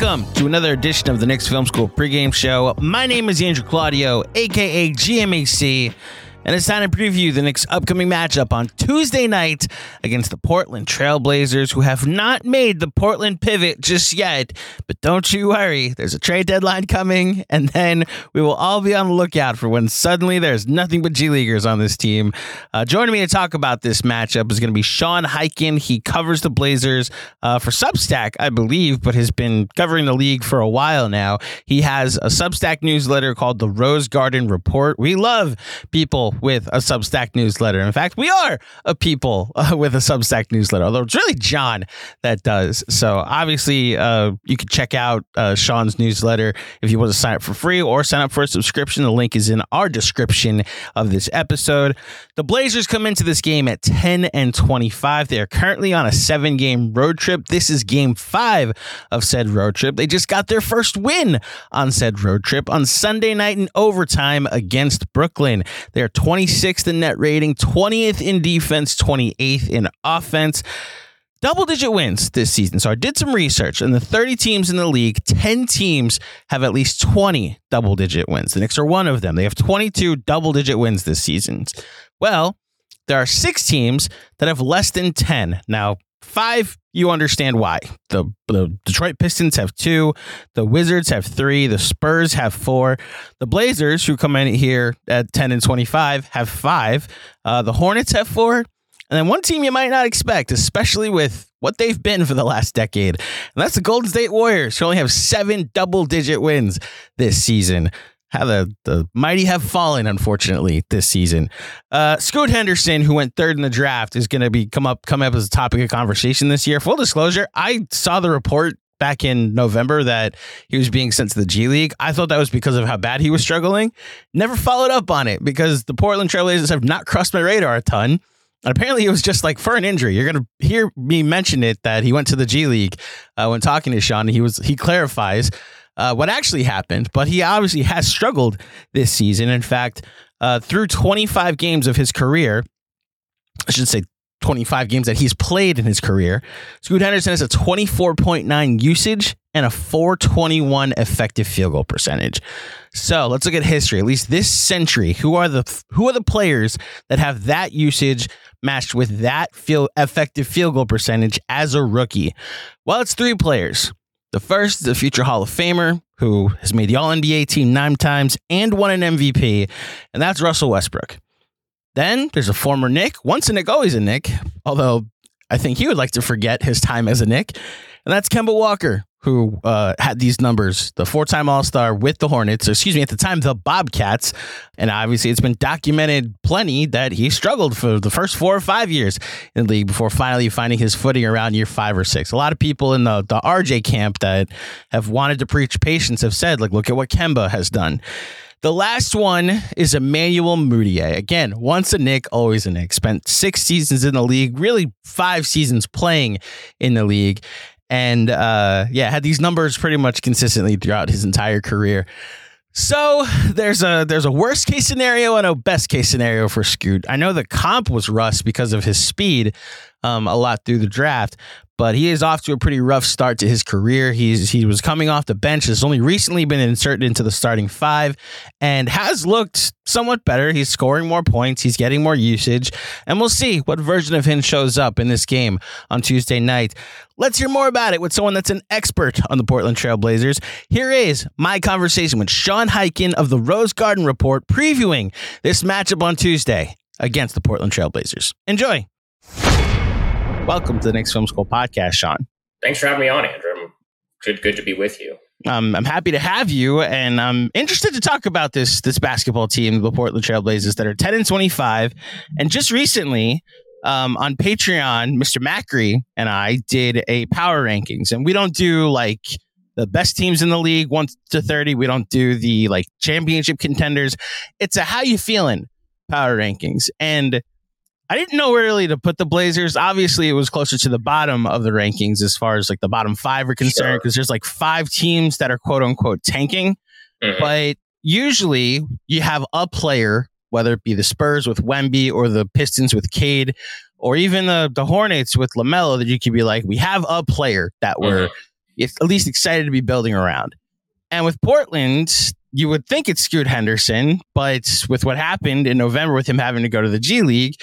Welcome to another edition of the Knicks Film School pregame show. My name is Andrew Claudio, aka GMAC, and it's time to preview the Knicks' upcoming matchup on Tuesday night against the Portland Trailblazers, who have not made the Portland pivot just yet. But don't you worry, there's a trade deadline coming, and then we will all be on the lookout for when suddenly there's nothing but G Leaguers on this team. Uh, joining me to talk about this matchup is going to be Sean Highkin. He covers the Blazers uh, for Substack, I believe, but has been covering the league for a while now. He has a Substack newsletter called the Rose Garden Report. We love people with a Substack newsletter. In fact, we are a people uh, with a Substack newsletter, although it's really John that does. So obviously, uh, you can check out uh, Sean's newsletter if you want to sign up for free or sign up for a subscription. The link is in our description of this episode. The Blazers come into this game at 10 and 25. They are currently on a seven game road trip. This is game five of said road trip. They just got their first win on said road trip on Sunday night in overtime against Brooklyn. They're 26th in net rating, 20th in defense, 28th in offense. Double digit wins this season. So I did some research, and the 30 teams in the league, 10 teams have at least 20 double digit wins. The Knicks are one of them. They have 22 double digit wins this season. Well, there are six teams that have less than 10. Now, five, you understand why. The, the Detroit Pistons have two, the Wizards have three, the Spurs have four, the Blazers, who come in here at 10 and 25, have five, uh, the Hornets have four, and then one team you might not expect, especially with what they've been for the last decade, and that's the Golden State Warriors, who only have seven double digit wins this season how the, the mighty have fallen, unfortunately, this season. Uh, Scoot Henderson, who went third in the draft, is going to be come up come up as a topic of conversation this year. Full disclosure, I saw the report back in November that he was being sent to the G League. I thought that was because of how bad he was struggling. Never followed up on it because the Portland Trailblazers have not crossed my radar a ton. And apparently, it was just like for an injury. You're going to hear me mention it that he went to the G League uh, when talking to Sean. He was he clarifies uh, what actually happened, but he obviously has struggled this season. In fact, uh, through 25 games of his career, I should say 25 games that he's played in his career, Scoot Henderson has a 24.9 usage and a 421 effective field goal percentage. So let's look at history. At least this century, who are the who are the players that have that usage matched with that field effective field goal percentage as a rookie? Well, it's three players. The first is a future Hall of Famer who has made the All NBA team nine times and won an MVP, and that's Russell Westbrook. Then there's a former Knick, once a Knick, always a Knick, although I think he would like to forget his time as a Knick, and that's Kemba Walker, who uh, had these numbers, the four time All Star with the Hornets, or excuse me, at the time, the Bobcats. And obviously, it's been documented plenty that he struggled for the first four or five years in the league before finally finding his footing around year five or six. A lot of people in the, the RJ camp that have wanted to preach patience have said, like, look at what Kemba has done. The last one is Emmanuel Mudiay. Again, once a Knick, always a Knick. Spent six seasons in the league, really five seasons playing in the league and uh, yeah, had these numbers pretty much consistently throughout his entire career. So there's a there's a worst case scenario and a best case scenario for Scoot. I know the comp was Russ because of his speed, um, a lot through the draft, but he is off to a pretty rough start to his career. He's he was coming off the bench, has only recently been inserted into the starting five, and has looked somewhat better. He's scoring more points, he's getting more usage, and we'll see what version of him shows up in this game on Tuesday night. Let's hear more about it with someone that's an expert on the Portland Trailblazers. Here is my conversation with Sean Highkin of the Rose Garden Report previewing this matchup on Tuesday against the Portland Trailblazers. Enjoy. Welcome to the Knicks Film School podcast, Sean. Thanks for having me on, Andrew. Good, good to be with you. Um, I'm happy to have you, and I'm interested to talk about this this basketball team, the Portland Trailblazers, that are 10 and 25. And just recently, um, on Patreon, Mr. Macri and I did a power rankings, and we don't do like the best teams in the league, one to 30. We don't do the like championship contenders. It's a how you feeling power rankings, and I didn't know where really to put the Blazers. Obviously, it was closer to the bottom of the rankings as far as like the bottom five are concerned, because sure. there's like five teams that are quote unquote tanking. Mm-hmm. But usually you have a player, whether it be the Spurs with Wemby or the Pistons with Cade, or even the, the Hornets with LaMelo, that you could be like, we have a player that we're mm-hmm. at least excited to be building around. And with Portland, you would think it's Scoot Henderson, but with what happened in November with him having to go to the G League,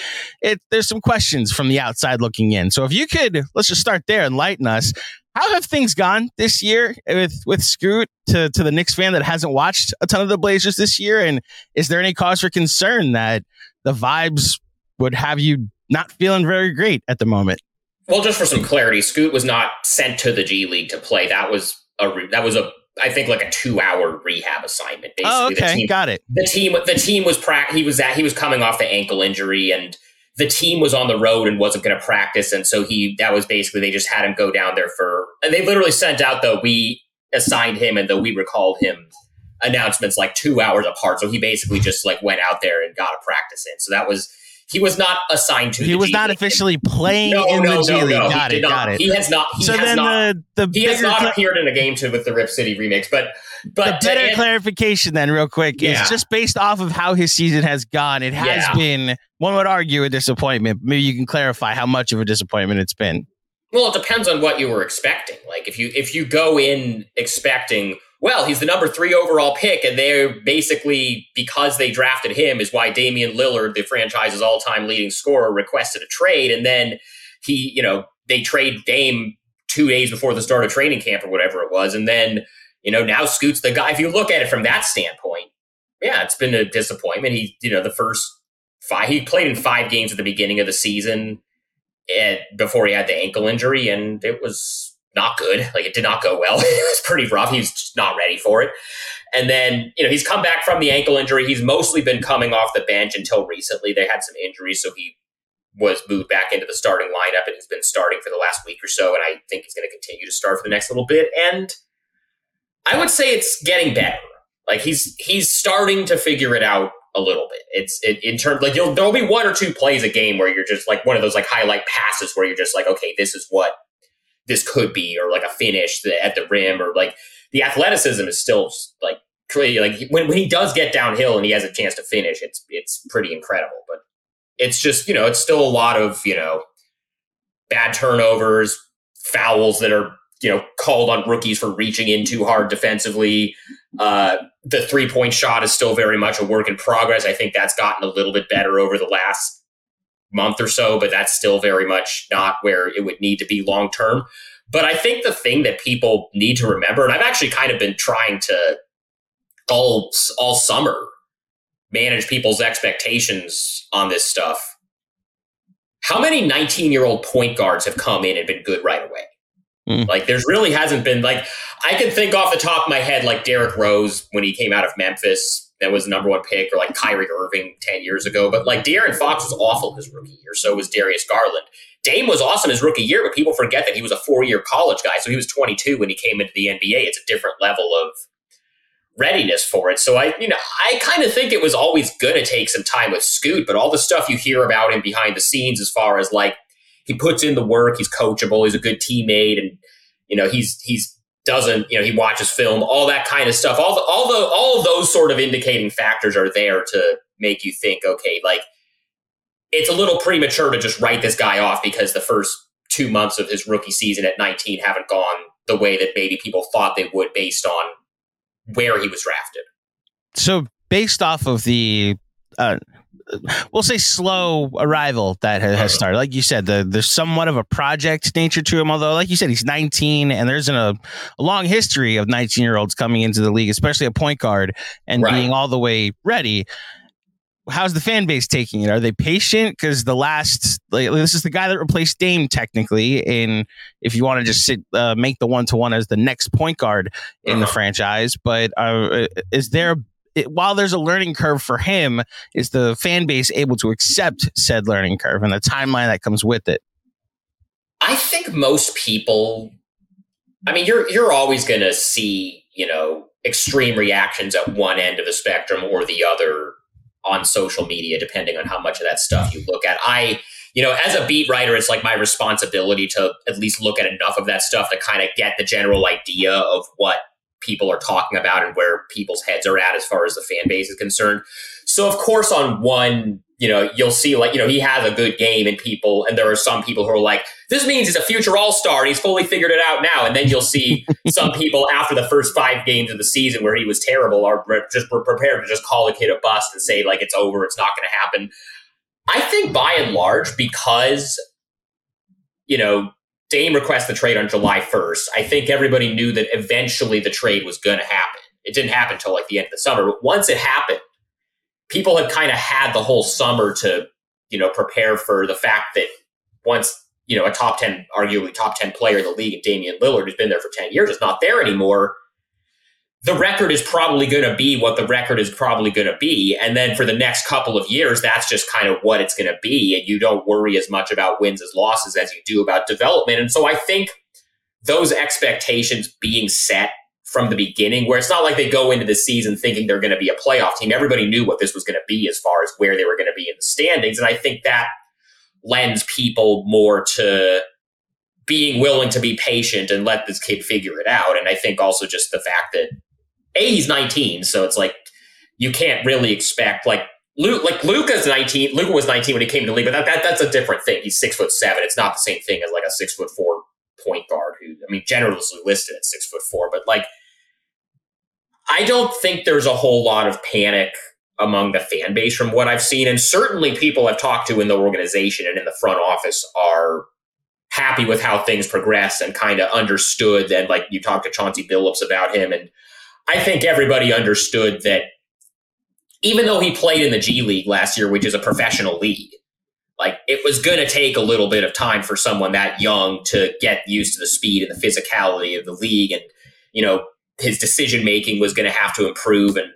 it, there's some questions from the outside looking in. So if you could, let's just start there, enlighten us. How have things gone this year with with Scoot to to the Knicks fan that hasn't watched a ton of the Blazers this year? And is there any cause for concern that the vibes would have you not feeling very great at the moment? Well, just for some clarity, Scoot was not sent to the G League to play. That was a that was a I think like a two hour rehab assignment. Oh, basically, oh, okay, team, got it. The team, the team was pra- he was at he was coming off the ankle injury, and the team was on the road and wasn't going to practice, and so he that was basically they just had him go down there for. And they literally sent out the we assigned him and the we recalled him announcements like two hours apart. So he basically just like went out there and got a practice in. So that was he was not assigned to. He was G not League. officially playing no, in no, the G League. No, got it. Not. Got it. He has not. He so has then not, the, the he has not appeared in a game to with the Rip City remix. But but the better clarification then, real quick, yeah. is just based off of how his season has gone. It has yeah. been one would argue a disappointment. Maybe you can clarify how much of a disappointment it's been. Well, it depends on what you were expecting. Like if you if you go in expecting well, he's the number three overall pick, and they're basically because they drafted him is why Damian Lillard, the franchise's all-time leading scorer, requested a trade, and then he, you know, they trade Dame two days before the start of training camp or whatever it was, and then you know now Scoot's the guy. If you look at it from that standpoint, yeah, it's been a disappointment. He, you know, the first five he played in five games at the beginning of the season, and before he had the ankle injury, and it was not good. Like it did not go well. it was pretty rough. He was just not ready for it. And then, you know, he's come back from the ankle injury. He's mostly been coming off the bench until recently. They had some injuries, so he was moved back into the starting lineup and he's been starting for the last week or so. And I think he's going to continue to start for the next little bit. And I would say it's getting better. Like he's he's starting to figure it out a little bit. It's it, in terms like you'll there'll be one or two plays a game where you're just like one of those like highlight passes where you're just like, okay, this is what this could be, or like a finish at the rim, or like the athleticism is still like crazy. Like when, when he does get downhill and he has a chance to finish, it's it's pretty incredible. But it's just you know it's still a lot of you know bad turnovers, fouls that are you know called on rookies for reaching in too hard defensively. Uh, the three point shot is still very much a work in progress. I think that's gotten a little bit better over the last month or so, but that's still very much not where it would need to be long term. But I think the thing that people need to remember, and I've actually kind of been trying to all all summer manage people's expectations on this stuff. How many 19 year old point guards have come in and been good right away? Mm. Like, there's really hasn't been like I can think off the top of my head, like Derrick Rose when he came out of Memphis that was the number one pick, or like Kyrie Irving 10 years ago. But like De'Aaron Fox was awful his rookie year. So was Darius Garland. Dame was awesome his rookie year, but people forget that he was a four year college guy. So he was 22 when he came into the NBA. It's a different level of readiness for it. So I, you know, I kind of think it was always going to take some time with Scoot, but all the stuff you hear about him behind the scenes, as far as like he puts in the work, he's coachable, he's a good teammate, and you know he's he's doesn't, you know, he watches film, all that kind of stuff. All the, all the, all of those sort of indicating factors are there to make you think, okay, like it's a little premature to just write this guy off because the first two months of his rookie season at 19 haven't gone the way that maybe people thought they would based on where he was drafted. So, based off of the uh, we'll say slow arrival that has, uh-huh. started. Like you said, the, there's somewhat of a project nature to him. Although, like you said, he's 19, and there's an, a, a long history of 19 year olds coming into the league, especially a point guard, and right. being all the way ready. How's the fan base taking it? Are they patient? Because the last, like, this is the guy that replaced Dame technically. And if you want to just sit, uh, make the one to one as the next point guard in uh-huh. the franchise, but uh, is there it, while there's a learning curve for him, is the fan base able to accept said learning curve and the timeline that comes with it? I think most people. I mean, you're you're always going to see you know extreme reactions at one end of the spectrum or the other on social media, depending on how much of that stuff you look at. I you know, as a beat writer, it's like my responsibility to at least look at enough of that stuff to kind of get the general idea of what people are talking about and where people's heads are at as far as the fan base is concerned. So of course on one, you know, you'll see like, you know, he has a good game and people and there are some people who are like, this means he's a future all-star and he's fully figured it out now. And then you'll see some people after the first five games of the season where he was terrible are just prepared to just call a kid a bust and say like it's over, it's not going to happen. I think by and large, because you know, Dame requests the trade on July 1st. I think everybody knew that eventually the trade was going to happen. It didn't happen until like the end of the summer, but once it happened, people had kind of had the whole summer to, you know, prepare for the fact that once, you know, a top 10, arguably top 10 player in the league, Damian Lillard, who's been there for 10 years, is not there anymore the record is probably going to be what the record is probably going to be. And then for the next couple of years, that's just kind of what it's going to be. And you don't worry as much about wins as losses as you do about development. And so I think those expectations being set from the beginning, where it's not like they go into the season thinking they're going to be a playoff team. Everybody knew what this was going to be as far as where they were going to be in the standings. And I think that lends people more to being willing to be patient and let this kid figure it out. And I think also just the fact that a he's 19, so it's like you can't really expect like Luke, like Luka's 19. Luka was 19 when he came to the league, but that, that that's a different thing. He's six foot seven. It's not the same thing as like a six foot four point guard who I mean generously listed at six foot four, but like I don't think there's a whole lot of panic among the fan base from what I've seen. And certainly people I've talked to in the organization and in the front office are happy with how things progress and kind of understood that like you talked to Chauncey Billups about him and I think everybody understood that even though he played in the G League last year, which is a professional league, like it was going to take a little bit of time for someone that young to get used to the speed and the physicality of the league. And, you know, his decision making was going to have to improve. And,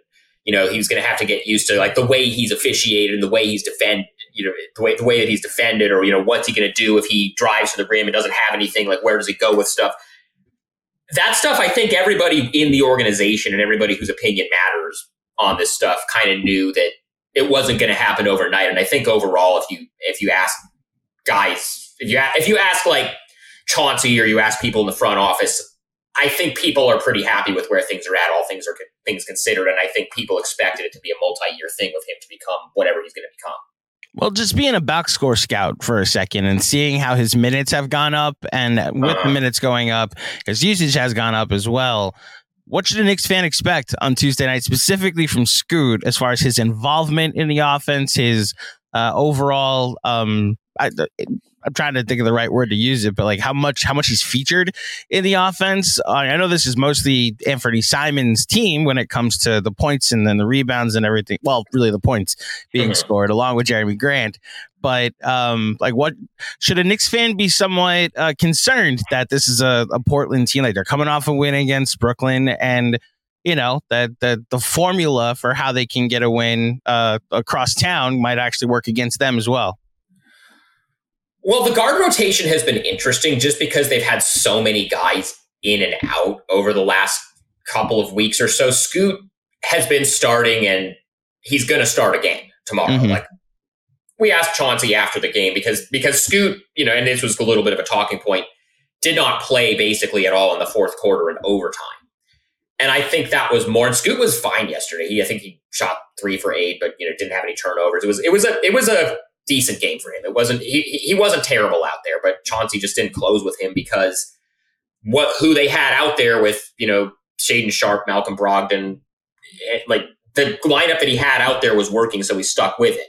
you know, he was going to have to get used to like the way he's officiated and the way he's defended, you know, the way, the way that he's defended, or, you know, what's he going to do if he drives to the rim and doesn't have anything? Like, where does he go with stuff? That stuff, I think everybody in the organization and everybody whose opinion matters on this stuff kind of knew that it wasn't going to happen overnight. And I think overall, if you if you ask guys, if you if you ask like Chauncey or you ask people in the front office, I think people are pretty happy with where things are at. All things are things considered, and I think people expected it to be a multi-year thing with him to become whatever he's going to become. Well, just being a box score scout for a second and seeing how his minutes have gone up, and with the uh-huh. minutes going up, his usage has gone up as well. What should a Knicks fan expect on Tuesday night, specifically from Scoot, as far as his involvement in the offense, his uh, overall um, I, I'm trying to think of the right word to use it, but like how much how much he's featured in the offense. Uh, I know this is mostly Anthony Simons' team when it comes to the points and then the rebounds and everything. Well, really the points being mm-hmm. scored along with Jerami Grant. But um, like, what should a Knicks fan be somewhat uh, concerned that this is a, a Portland team? Like they're coming off a win against Brooklyn and you know that the the formula for how they can get a win uh, across town might actually work against them as well. Well, the guard rotation has been interesting just because they've had so many guys in and out over the last couple of weeks or so. Scoot has been starting and he's going to start again tomorrow. Mm-hmm. Like we asked Chauncey after the game because because Scoot, you know, and this was a little bit of a talking point. did not play basically at all in the fourth quarter and overtime. And I think that was more. And Scoot was fine yesterday. He, I think he shot three for eight, but you know didn't have any turnovers. It was it was a it was a decent game for him. It wasn't he he wasn't terrible out there, but Chauncey just didn't close with him because what who they had out there with you know Shaedon Sharpe, Malcolm Brogdon, eh, like the lineup that he had out there was working, so he stuck with it.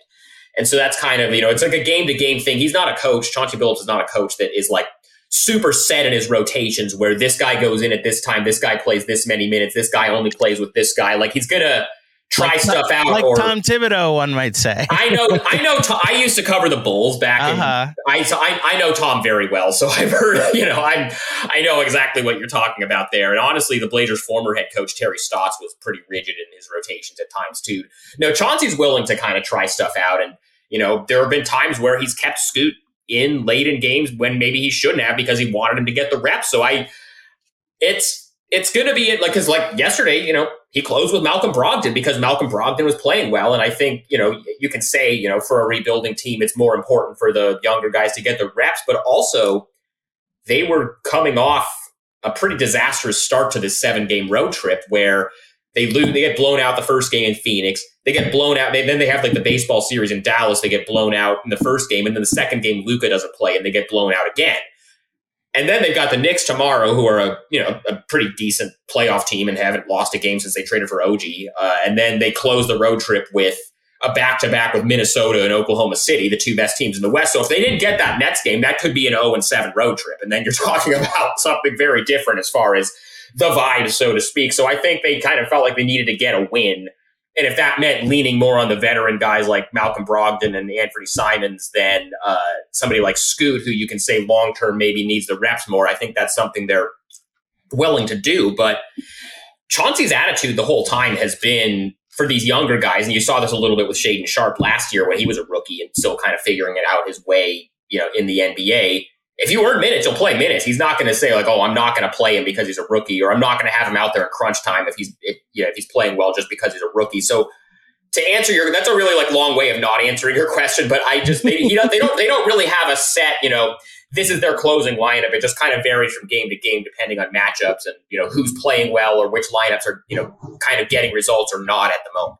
And so that's kind of, you know, it's like a game to game thing. He's not a coach. Chauncey Billups is not a coach that is like super set in his rotations where this guy goes in at this time, this guy plays this many minutes, this guy only plays with this guy. Like he's to try like, stuff out. Like or, Tom Thibodeau, one might say. I know, I know. I used to cover the Bulls back. Uh-huh. In, I, so I, I know Tom very well, so I've heard. You know, I'm I know exactly what you're talking about there. And honestly, the Blazers' former head coach Terry Stotts was pretty rigid in his rotations at times too. No, Chauncey's willing to kind of try stuff out, and you know, there have been times where he's kept Scoot in late in games when maybe he shouldn't have because he wanted him to get the reps. So I, it's it's going to be like because like yesterday, you know, he closed with Malcolm Brogdon because Malcolm Brogdon was playing well, and I think you know you can say you know for a rebuilding team, it's more important for the younger guys to get the reps, but also they were coming off a pretty disastrous start to this seven game road trip where they lose, they get blown out the first game in Phoenix, they get blown out, they, then they have like the baseball series in Dallas, they get blown out in the first game, and then the second game Luka doesn't play, and they get blown out again. And then they've got the Knicks tomorrow, who are a you know a pretty decent playoff team and haven't lost a game since they traded for OG. Uh, and then they close the road trip with a back to back with Minnesota and Oklahoma City, the two best teams in the West. So if they didn't get that Nets game, that could be an 0 and 7 road trip. And then you're talking about something very different as far as the vibe, so to speak. So I think they kind of felt like they needed to get a win and if that meant leaning more on the veteran guys like Malcolm Brogdon and Anthony Simons than uh, somebody like Scoot, who you can say long term maybe needs the reps more, I think that's something they're willing to do. But Chauncey's attitude the whole time has been for these younger guys, and you saw this a little bit with Shaedon Sharpe last year when he was a rookie and still kind of figuring it out his way, you know, in the NBA if you earn minutes, he'll play minutes. He's not going to say like, "Oh, I'm not going to play him because he's a rookie," or "I'm not going to have him out there in crunch time if he's if, you know if he's playing well just because he's a rookie." So to answer your that's a really like long way of not answering your question, but I just he don't, they don't they don't really have a set you know this is their closing lineup. It just kind of varies from game to game depending on matchups and you know who's playing well or which lineups are you know kind of getting results or not at the moment.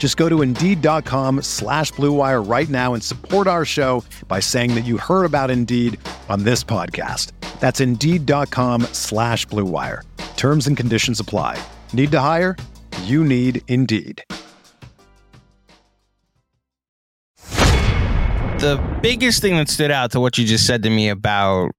Just go to Indeed.com slash BlueWire right now and support our show by saying that you heard about Indeed on this podcast. That's Indeed.com slash BlueWire. Terms and conditions apply. Need to hire? You need Indeed. The biggest thing that stood out to what you just said to me about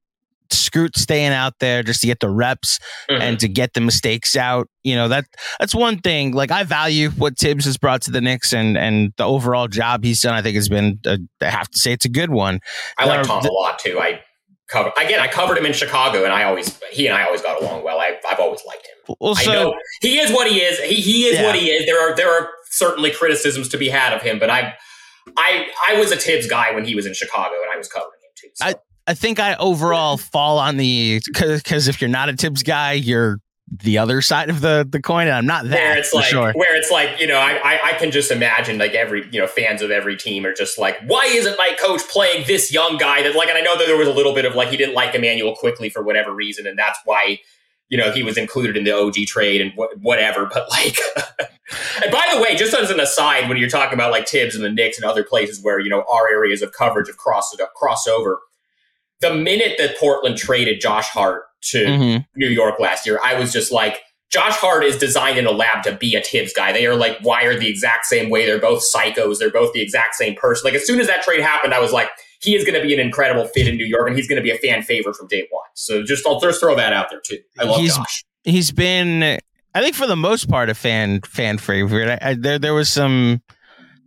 Scoot staying out there just to get the reps mm-hmm. and to get the mistakes out. You know that that's one thing. Like I value what Thibs has brought to the Knicks and and the overall job he's done. I think has been. A, I have to say it's a good one. I like Tom a lot too. I cover again. I covered him in Chicago, and I always he and I always got along well. I, have always liked him. Well, so, I know he is what he is. He he is yeah. what he is. There are there are certainly criticisms to be had of him, but I I I was a Thibs guy when he was in Chicago, and I was covering him too. So. I, I think I overall fall on the because if you're not a Thibs guy, you're the other side of the the coin, and I'm not that. Where it's like, sure. where it's like, you know, I, I, I can just imagine like every you know fans of every team are just like, why isn't my coach playing this young guy? That like, and I know that there was a little bit of like he didn't like Immanuel Quickley for whatever reason, and that's why you know he was included in the OG trade and wh- whatever. But like, and by the way, just as an aside, when you're talking about like Thibs and the Knicks and other places where you know our areas of coverage have crossed crossover the minute that Portland traded Josh Hart to mm-hmm. New York last year, I was just like, Josh Hart is designed in a lab to be a Thibs guy. They are like wired the exact same way. They're both psychos. They're both the exact same person. Like as soon as that trade happened, I was like, he is going to be an incredible fit in New York, and he's going to be a fan favorite from day one. So just I'll just throw that out there too. I love he's, Josh. He's been, I think, for the most part, a fan fan favorite. I, I, there there was some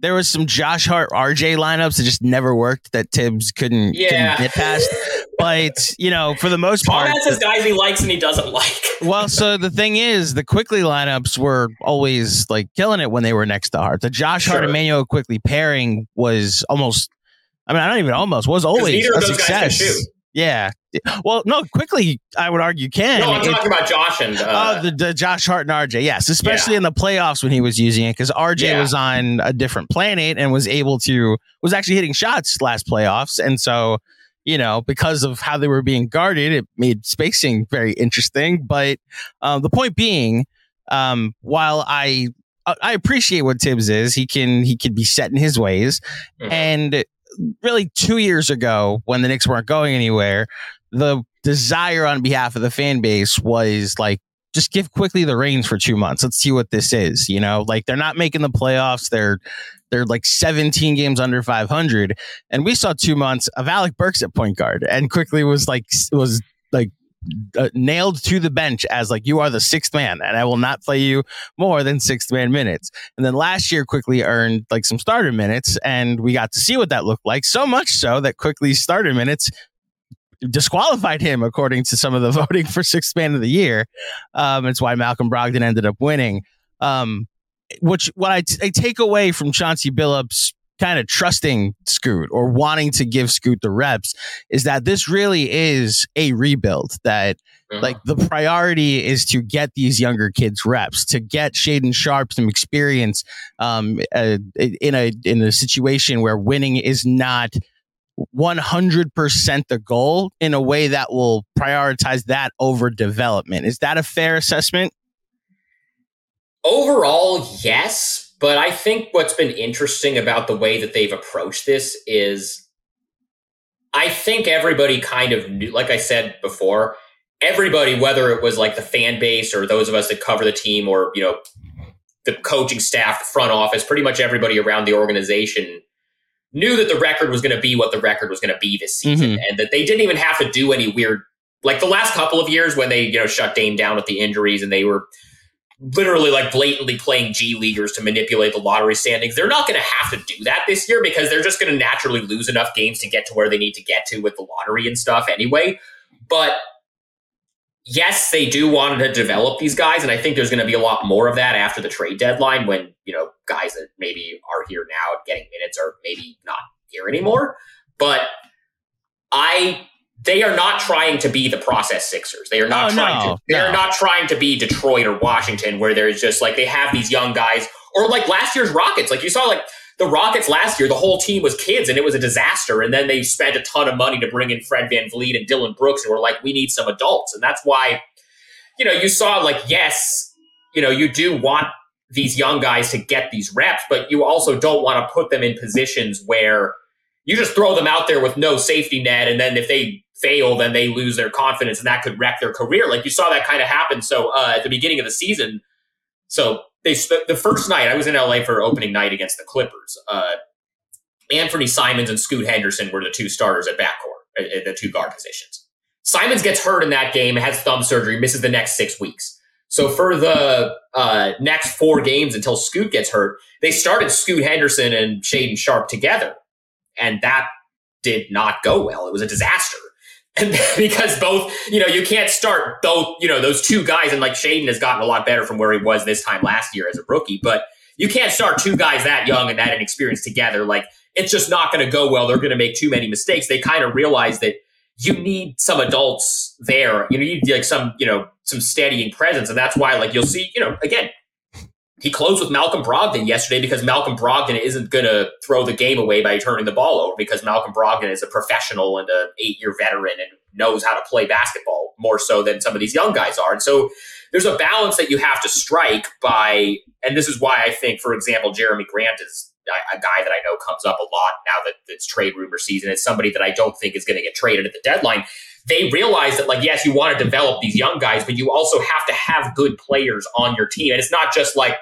there was some Josh Hart RJ lineups that just never worked that Thibs couldn't, yeah. couldn't get past. but you know, for the most part, Tom has guys he likes and he doesn't like. well, so the thing is, the Quickley lineups were always like killing it when they were next to Hart. The Josh Sure. Hart Immanuel Quickley pairing was almost. I mean, I don't even almost was always a of those guys can success. Yeah. Well, no, Quickley I would argue can. no, I'm It- talking about Josh and uh, oh, the, the Josh Hart and RJ, yes, especially in the playoffs when he was using it because RJ Yeah. was on a different planet and was able to was actually hitting shots last playoffs, and so you know because of how they were being guarded, it made spacing very interesting. But um, the point being, um, while I I appreciate what Thibs is, he can he can be set in his ways, Mhm. and really two years ago when the Knicks weren't going anywhere, the desire on behalf of the fan base was like just give Quickley the reins for two months. Let's see what this is. You know, like they're not making the playoffs. They're they're like 17 games under 500, and we saw two months of Alec Burks at point guard, and Quickley was like was like uh, nailed to the bench as like you are the sixth man, and I will not play you more than sixth man minutes. And then last year, Quickley earned like some starter minutes, and we got to see what that looked like. So much so that Quickley starter minutes disqualified him according to some of the voting for sixth man of the year. Um, it's why Malcolm Brogdon ended up winning. Um, which what I, t- I take away from Chauncey Billups kind of trusting Scoot or wanting to give Scoot the reps is that this really is a rebuild that Mhm. like the priority is to get these younger kids reps to get Shaedon Sharpe some experience um, uh, in a in a situation where winning is not 100% the goal in a way that will prioritize that over development. Is that a fair assessment? Overall, yes. But I think what's been interesting about the way that they've approached this is I think everybody kind of knew, like I said before, everybody, whether it was like the fan base or those of us that cover the team or, you know, the coaching staff, the front office, pretty much everybody around the organization knew that the record was going to be what the record was going to be this season mm-hmm. and that they didn't even have to do any weird like the last couple of years when they you know shut Dame down with the injuries and they were literally like blatantly playing G leaguers to manipulate the lottery standings. They're not going to have to do that this year because they're just going to naturally lose enough games to get to where they need to get to with the lottery and stuff anyway. But yes, they do want to develop these guys, and I think there's going to be a lot more of that after the trade deadline when you know guys that maybe are here now getting minutes are maybe not here anymore. But I they are not trying to be the process Sixers. They are not Oh, trying no, to. They no. are not trying to be Detroit or Washington, where there's just like they have these young guys, or like last year's Rockets. Like you saw, like the Rockets last year, the whole team was kids, and it was a disaster. And then they spent a ton of money to bring in Fred VanVleet and Dillon Brooks, and were like, we need some adults, and that's why, you know, you saw like yes, you know, you do want these young guys to get these reps, but you also don't want to put them in positions where you just throw them out there with no safety net, and then if they fail, then they lose their confidence, and that could wreck their career. Like you saw that kind of happen. So uh, at the beginning of the season, so they the first night I was in LA for opening night against the Clippers. Uh, Anthony Simons and Scoot Henderson were the two starters at backcourt, at, at the two guard positions. Simons gets hurt in that game, has thumb surgery, misses the next six weeks. So for the uh, next four games until Scoot gets hurt, they started Scoot Henderson and Shaedon Sharpe together, and that did not go well. It was a disaster. And because both, you know, you can't start both, you know, those two guys, and like Shaedon has gotten a lot better from where he was this time last year as a rookie, but you can't start two guys that young and that inexperienced together. Like it's just not going to go well. They're going to make too many mistakes. They kind of realize that you need some adults there. You need like some, you know, some steadying presence, and that's why, like, you'll see, you know, again, he closed with Malcolm Brogdon yesterday because Malcolm Brogdon isn't going to throw the game away by turning the ball over because Malcolm Brogdon is a professional and a eight year veteran and knows how to play basketball more so than some of these young guys are. And so there's a balance that you have to strike by, and this is why I think, for example, Jerami Grant is a guy that I know comes up a lot now that it's trade rumor season. It's somebody that I don't think is going to get traded at the deadline they realize that like yes, you want to develop these young guys, but you also have to have good players on your team, and it's not just like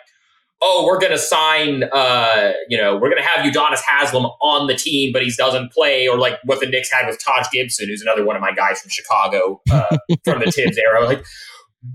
oh, we're going to sign, uh, you know, we're going to have Udonis Haslem on the team, but he doesn't play, or like what the Knicks had with Taj Gibson, who's another one of my guys from Chicago uh, from the Thibs era. Like,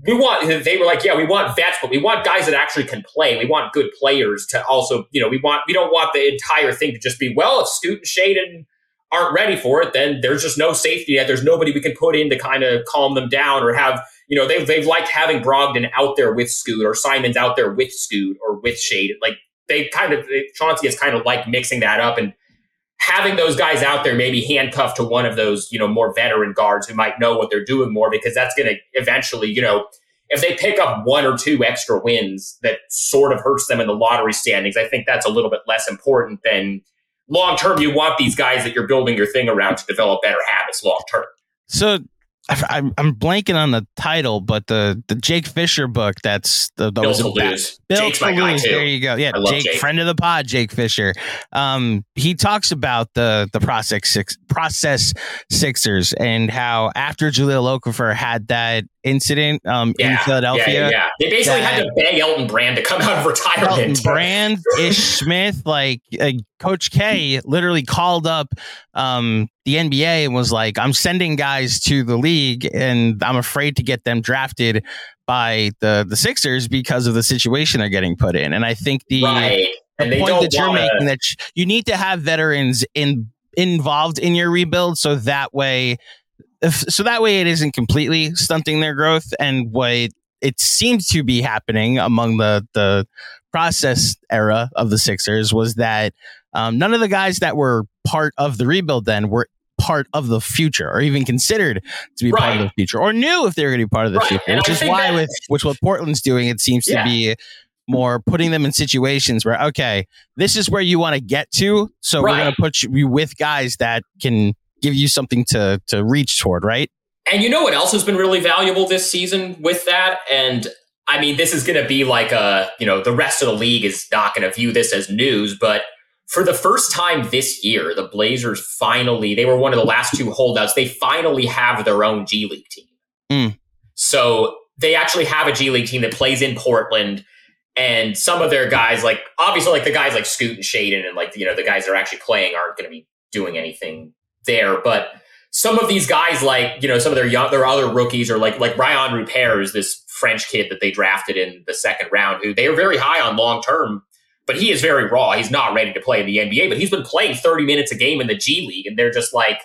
we want, they were like, yeah, we want vets, but we want guys that actually can play. We want good players to also, you know, we want, we don't want the entire thing to just be, well, if and Shaedon aren't ready for it, then there's just no safety yet. There's nobody we can put in to kind of calm them down or have, you know, they've, they've liked having Brogdon out there with Scoot or Simons out there with Scoot or with Shade. Like they kind of, Chauncey has kind of like mixing that up and having those guys out there maybe handcuffed to one of those, you know, more veteran guards who might know what they're doing more because that's going to eventually, you know, if they pick up one or two extra wins that sort of hurts them in the lottery standings, I think that's a little bit less important than long term. You want these guys that you're building your thing around to develop better habits long term. So I'm, I'm blanking on the title, but the the Jake Fischer book. That's the, the Built to Lose. Bill Jake's to lose. There you go. Yeah, Jake, Jake, friend of the pod, Jake Fischer. Um, he talks about the the process six process Sixers and how after Jahlil Okafor had that incident um, yeah, in Philadelphia. Yeah, yeah, they basically had to beg Elton Brand to come out of retirement. Elton Brand, Ish Smith, like uh, Coach K, literally called up um, the NBA and was like, "I'm sending guys to the league, and I'm afraid to get them drafted." By the the Sixers because of the situation they're getting put in, and I think the, right. the point that you're making that you need to have veterans in involved in your rebuild so that way if, so that way it isn't completely stunting their growth and what it seems to be happening among the the process era of the Sixers was that um, none of the guys that were part of the rebuild then were part of the future or even considered to be right. part of the future or knew if they were going to be part of the right. future and which I is why that, with which what Portland's doing it seems yeah. to be more putting them in situations where okay this is where you want to get to so right. we're going to put you with guys that can give you something to to reach toward, right? And you know what else has been really valuable this season with that? And I mean, this is going to be like a, you know, the rest of the league is not going to view this as news, but for the first time this year, the Blazers finally, they were one of the last two holdouts. They finally have their own G League team. Mm. So they actually have a G League team that plays in Portland. And some of their guys, like obviously, like the guys like Scoot and Shaedon, and like you know the guys that are actually playing aren't going to be doing anything there. But some of these guys, like you know, some of their young, their other rookies, or like like Rayan Rupert is this French kid that they drafted in the second round, who they are very high on long term. But he is very raw. He's not ready to play in the NBA, but he's been playing 30 minutes a game in the G League, and they're just like,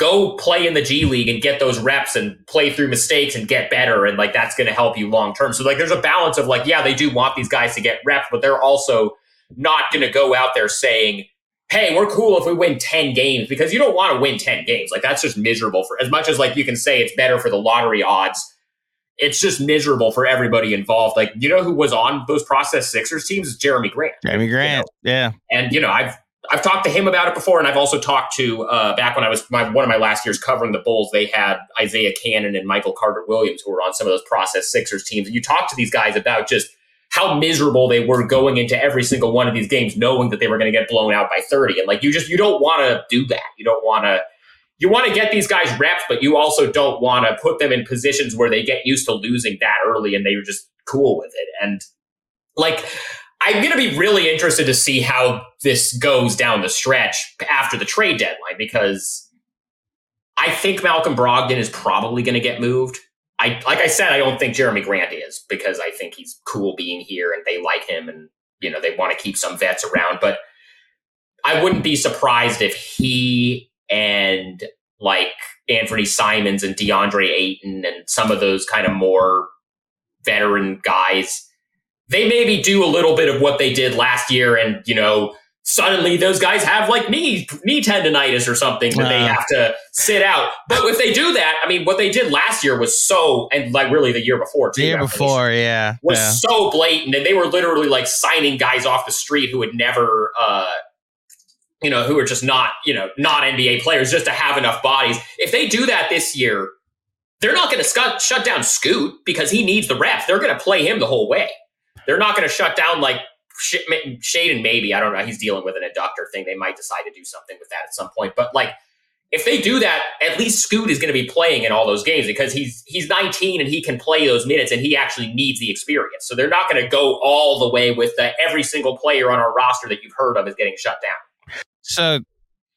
go play in the G League and get those reps and play through mistakes and get better. And like that's going to help you long term. So like there's a balance of like, yeah, they do want these guys to get reps, but they're also not going to go out there saying, hey, we're cool if we win 10 games because you don't want to win 10 games. Like that's just miserable for as much as like you can say it's better for the lottery odds. It's just miserable for everybody involved. Like, you know who was on those process Sixers teams is Jerami Grant. Jerami Grant. You know? Yeah. And you know, I've I've talked to him about it before, and I've also talked to uh, back when I was my, one of my last years covering the Bulls. They had Isaiah Canaan and Michael Carter Williams who were on some of those process Sixers teams. And you talk to these guys about just how miserable they were going into every single one of these games, knowing that they were going to get blown out by 30. And like, you just, you don't want to do that. You don't want to, you want to get these guys reps, but you also don't want to put them in positions where they get used to losing that early and they're just cool with it. And like, I'm going to be really interested to see how this goes down the stretch after the trade deadline because I think Malcolm Brogdon is probably going to get moved. I like I said, I don't think Jerami Grant is because I think he's cool being here and they like him and you know they want to keep some vets around. But I wouldn't be surprised if he and like Anthony Simons and DeAndre Ayton and some of those kind of more veteran guys, they maybe do a little bit of what they did last year and you know suddenly those guys have like knee knee tendonitis or something that uh. they have to sit out. But if they do that, I mean, what they did last year was so, and like really the year before, too, the year before, yeah, was yeah. so blatant, and they were literally like signing guys off the street who had never. uh you know, who are just not, you know, not NBA players just to have enough bodies. If they do that this year, they're not going to shut down Scoot because he needs the reps. They're going to play him the whole way. They're not going to shut down like Shaedon maybe I don't know. He's dealing with an adductor thing. They might decide to do something with that at some point. But like, if they do that, at least Scoot is going to be playing in all those games because he's he's 19 and he can play those minutes and he actually needs the experience. So they're not going to go all the way with the, every single player on our roster that you've heard of is getting shut down. So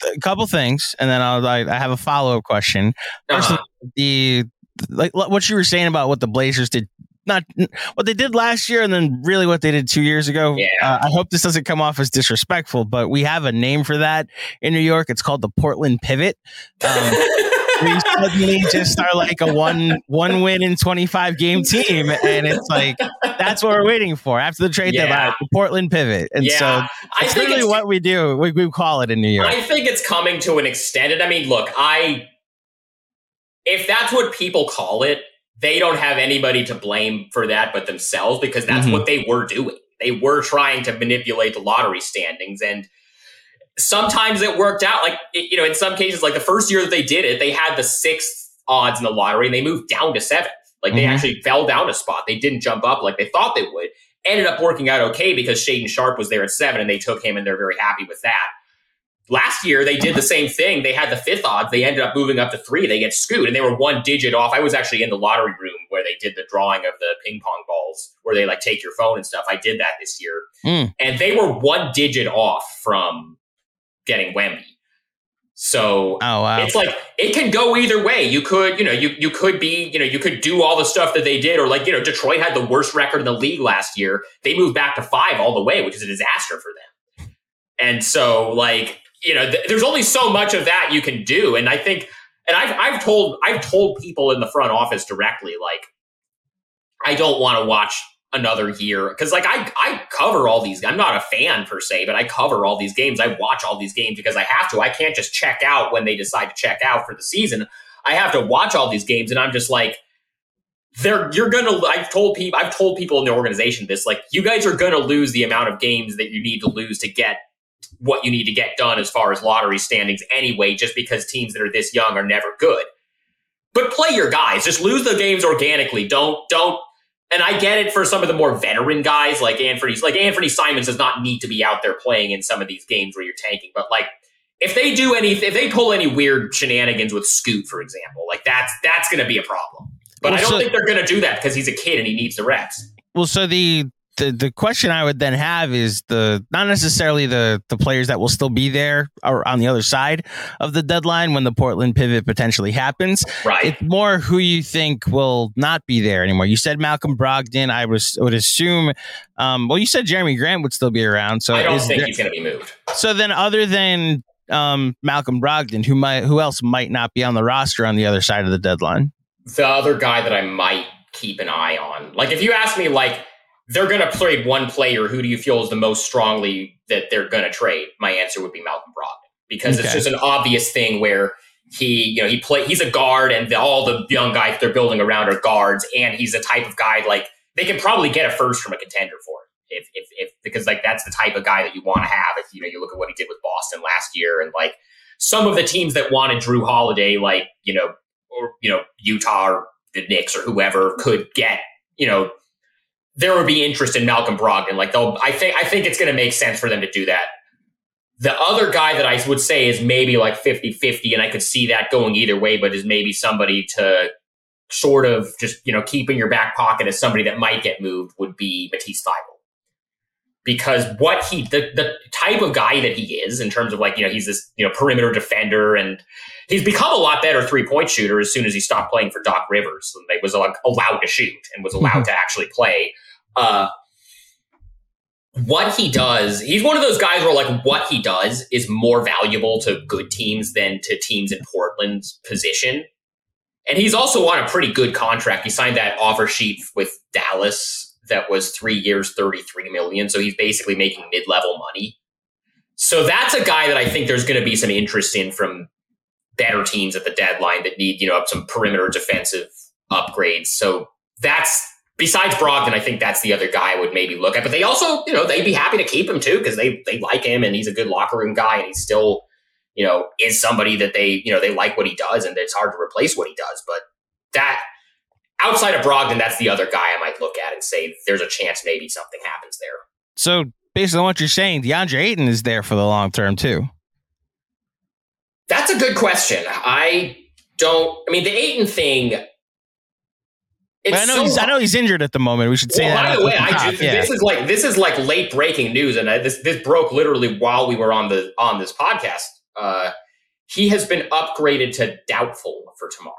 a couple things, and then I'll I, I have a follow up question. First, uh-huh. the like what you were saying about what the Blazers did not what they did last year and then really what they did two years ago. Yeah. Uh, I hope this doesn't come off as disrespectful, but we have a name for that in New York. It's called the Portland Pivot. Um, we suddenly just are like a one one win in 25 game team and it's like that's what we're waiting for after the trade yeah. deadline the portland pivot and yeah. so that's really what we do we, we call it in new york i think it's coming to an extent and i mean look i if that's what people call it they don't have anybody to blame for that but themselves because that's mm-hmm. what they were doing. They were trying to manipulate the lottery standings and sometimes it worked out like you know in some cases like the first year that they did it they had the sixth odds in the lottery and they moved down to seventh like mm-hmm. they actually fell down a spot they didn't jump up like they thought they would ended up working out okay because Shaedon Sharpe was there at seven and they took him and they're very happy with that Last year they did the same thing. They had the fifth odds. They ended up moving up to three. They get Scoot, and they were one digit off. I was actually in the lottery room where they did the drawing of the ping pong balls, where they like take your phone and stuff. I did that this year, mm. and they were one digit off from getting Wemby. So oh, wow. it's like it can go either way. You could, you know, you you could be, you know, you could do all the stuff that they did, or like, you know, Detroit had the worst record in the league last year. They moved back to five all the way, which is a disaster for them. And so, like, you know, th- there's only so much of that you can do. And I think, and I've, I've told, I've told people in the front office directly, like, I don't want to watch another year because like I, I cover all these i'm not a fan per se but i cover all these games. I watch all these games because i have to. I can't just check out when they decide to check out for the season. I have to watch all these games and i'm just like they're you're gonna i've told people i've told people in the organization this like you guys are gonna lose the amount of games that you need to lose to get what you need to get done as far as lottery standings anyway, just because teams that are this young are never good. But play your guys. Just lose the games organically. Don't don't and I get it for some of the more veteran guys like Anthony's like Anthony Simons does not need to be out there playing in some of these games where you're tanking. But like if they do any if they pull any weird shenanigans with Scoot, for example, like that's that's gonna be a problem. But well, I don't so, think they're gonna do that because he's a kid and he needs the reps. Well, so the the the question I would then have is the not necessarily the the players that will still be there or on the other side of the deadline when the Portland pivot potentially happens. Right. It's more who you think will not be there anymore. You said Malcolm Brogdon. I was would assume. Um, well, you said Jerami Grant would still be around. So I don't think there, he's going to be moved. So then, other than um, Malcolm Brogdon, who might who else might not be on the roster on the other side of the deadline? The other guy that I might keep an eye on, like if you ask me, like they're going to trade one player. Who do you feel is the most strongly that they're going to trade? My answer would be Malcolm Brogdon because okay. it's just an obvious thing where he, you know, he play. He's a guard, and the, all the young guys they're building around are guards, and he's a type of guy like they can probably get a first from a contender for him. If, if, if because like that's the type of guy that you want to have. If you know you look at what he did with Boston last year, and like some of the teams that wanted Jrue Holiday, like you know, or you know Utah or the Knicks or whoever could get you know there would be interest in Malcolm Brogdon. Like they'll, I think, I think it's going to make sense for them to do that. The other guy that I would say is maybe like 50 50, and I could see that going either way, but is maybe somebody to sort of just, you know, keep in your back pocket as somebody that might get moved would be Matisse Thybulle. Because what he, the, the type of guy that he is in terms of like, you know, he's this, you know, perimeter defender and he's become a lot better three point shooter as soon as he stopped playing for Doc Rivers and they was like allowed to shoot and was allowed mm-hmm. to actually play. Uh, what he does, he's one of those guys where like what he does is more valuable to good teams than to teams in Portland's position. And he's also on a pretty good contract. He signed that offer sheet with Dallas that was three years, 33 million. So he's basically making mid level money. So that's a guy that I think there's going to be some interest in from better teams at the deadline that need, you know, some perimeter defensive upgrades. So that's besides Brogdon, I think that's the other guy I would maybe look at. But they also, you know, they'd be happy to keep him too because they they like him and he's a good locker room guy and he's still, you know, is somebody that they, you know, they like what he does and it's hard to replace what he does. But that outside of Brogdon, that's the other guy I might look at and say there's a chance maybe something happens there. So based on what you're saying, DeAndre Ayton is there for the long term too. That's a good question. I don't. I mean, the Ayton thing. I know so he's. I know he's injured at the moment. We should say well, that. By the way, I just, yeah. this is like this is like late breaking news, and I, this this broke literally while we were on the on this podcast. Uh, he has been upgraded to doubtful for tomorrow.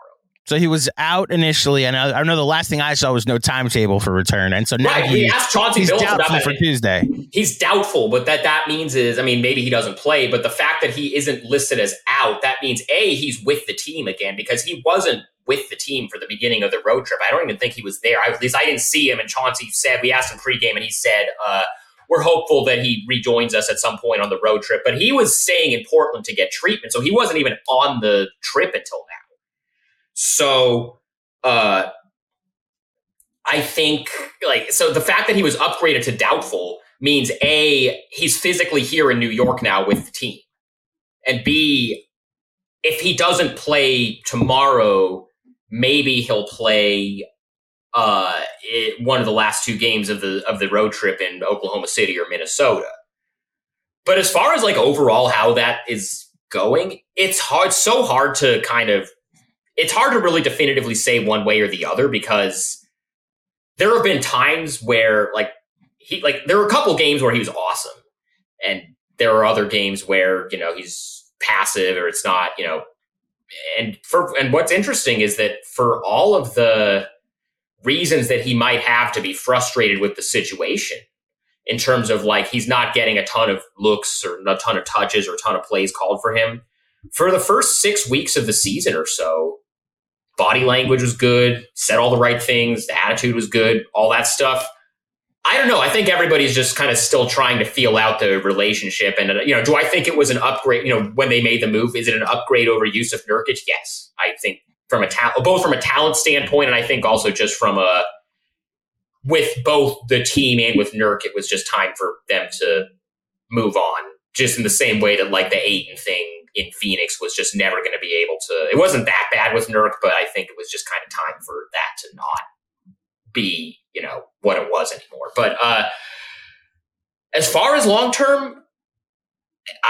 So he was out initially, and I, I, know the last thing I saw was no timetable for return, and so now right. he, asked Chauncey he's Billups doubtful for Tuesday. He's doubtful, but that that means is, I mean, maybe he doesn't play, but the fact that he isn't listed as out, that means a he's with the team again because he wasn't with the team for the beginning of the road trip. I don't even think he was there. I, at least I didn't see him. And Chauncey said we asked him pregame, and he said. uh we're hopeful that he rejoins us at some point on the road trip. But he was staying in Portland to get treatment, so he wasn't even on the trip until now. So uh, I think like so the fact that he was upgraded to doubtful means a he's physically here in New York now with the team, and b if he doesn't play tomorrow, maybe he'll play uh, it, one of the last two games of the of the road trip in Oklahoma City or Minnesota. But as far as like overall how that is going, it's hard so hard to kind of it's hard to really definitively say one way or the other because there have been times where like he like there were a couple games where he was awesome and there are other games where you know he's passive or it's not you know. And for and what's interesting is that for all of the reasons that he might have to be frustrated with the situation in terms of like he's not getting a ton of looks or a ton of touches or a ton of plays called for him for the first six weeks of the season or so body language was good, said all the right things, the attitude was good, all that stuff. I don't know. I think everybody's just kind of still trying to feel out the relationship. And, uh, you know, do I think it was an upgrade? You know, when they made the move, is it an upgrade over Jusuf Nurkic? Yes. I think from a talent, both from a talent standpoint, and I think also just from a, with both the team and with Nurk, it was just time for them to move on. Just in the same way that like the Ayton thing in Phoenix was just never going to be able to. It wasn't that bad with Nurk, but I think it was just kind of time for that to not be, you know, what it was anymore. But uh, as far as long term,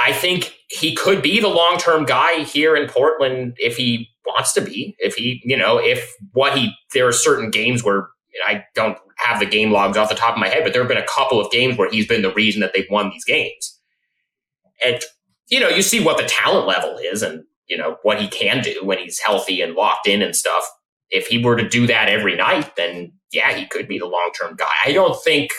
I think he could be the long term guy here in Portland if he wants to be. If he, you know, if what he, there are certain games where I don't have the game logs off the top of my head, but there have been a couple of games where he's been the reason that they've won these games. And you know, you see what the talent level is and, you know, what he can do when he's healthy and locked in and stuff. If he were to do that every night, then yeah, he could be the long term guy. I don't think,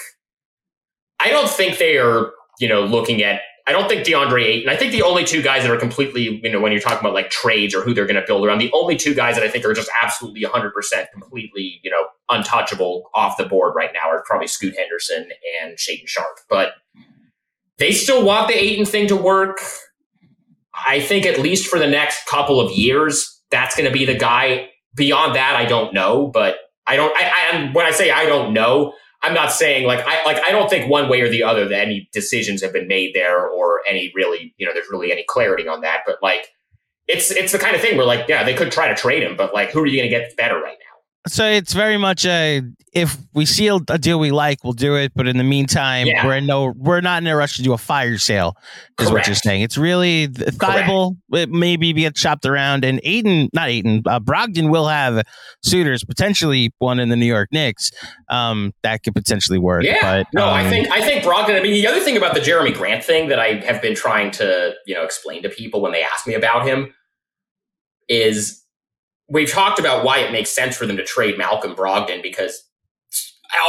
I don't think they are, you know, looking at, I don't think DeAndre Ayton, I think the only two guys that are completely, you know, when you're talking about like trades or who they're going to build around, the only two guys that I think are just absolutely 100% completely, you know, untouchable off the board right now are probably Scoot Henderson and Shaedon Sharpe. But, they still want the Ayton thing to work. I think at least for the next couple of years, that's going to be the guy. Beyond that, I don't know, but I don't. I, I when I say I don't know, I'm not saying like I like I don't think one way or the other that any decisions have been made there or any really you know there's really any clarity on that. But like it's it's the kind of thing where like yeah they could try to trade him, but like who are you going to get better right now? So it's very much a if we seal a deal we like, we'll do it. But in the meantime, yeah. we're in no we're not in a rush to do a fire sale, is Correct. what you're saying. It's really Thybulle, it maybe get chopped around, and Ayton, not Ayton, uh, Brogdon will have suitors, potentially one in the New York Knicks. Um, that could potentially work. Yeah, but, no, um, I think I think Brogdon. I mean, the other thing about the Jerami Grant thing that I have been trying to you know explain to people when they ask me about him is we've talked about why it makes sense for them to trade Malcolm Brogdon because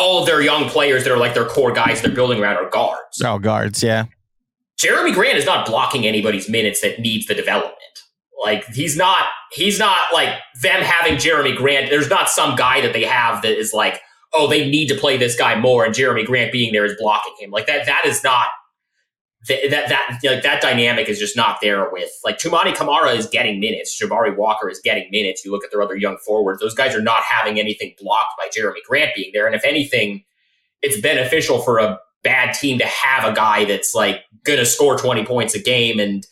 all of their young players that are like their core guys they're building around are guards. Oh, guards, yeah. Jerami Grant is not blocking anybody's minutes that needs the development. Like he's not he's not like them having Jerami Grant. There's not some guy that they have that is like, oh, they need to play this guy more, and Jerami Grant being there is blocking him. Like that that is not that that like that dynamic is just not there with like Toumani Camara is getting minutes, Jabari Walker is getting minutes. You look at their other young forwards; those guys are not having anything blocked by Jerami Grant being there. And if anything, it's beneficial for a bad team to have a guy that's like going to score twenty points a game and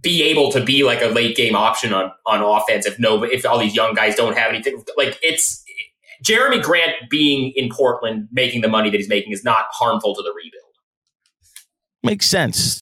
be able to be like a late game option on on offense. If no, if all these young guys don't have anything, like it's Jerami Grant being in Portland making the money that he's making is not harmful to the rebuild makes sense.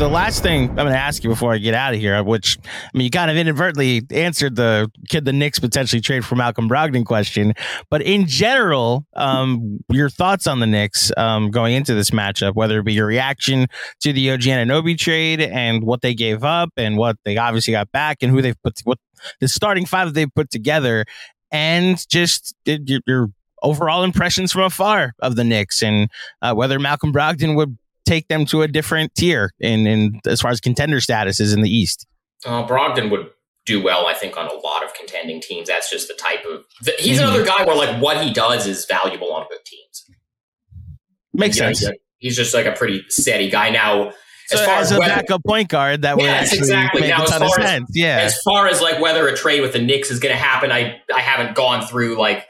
The last thing I'm going to ask you before I get out of here, which I mean, you kind of inadvertently answered the could the Knicks potentially trade for Malcolm Brogdon question, but in general, um, your thoughts on the Knicks um, going into this matchup, whether it be your reaction to the OG Anunoby trade and what they gave up and what they obviously got back and who they've put what the starting five they've put together, and just your, your overall impressions from afar of the Knicks and uh, whether Malcolm Brogdon would take them to a different tier in, in as far as contender status is in the East. Uh, Brogdon would do well, I think, on a lot of contending teams. That's just the type of. The, he's mm-hmm. another guy where like what he does is valuable on good teams. Makes you sense. Know, he's just like a pretty steady guy now. So as far as, as a whether, backup point guard, that yes, would exactly. make now, a ton of sense. As, yeah. As far as like whether a trade with the Knicks is going to happen, I I haven't gone through like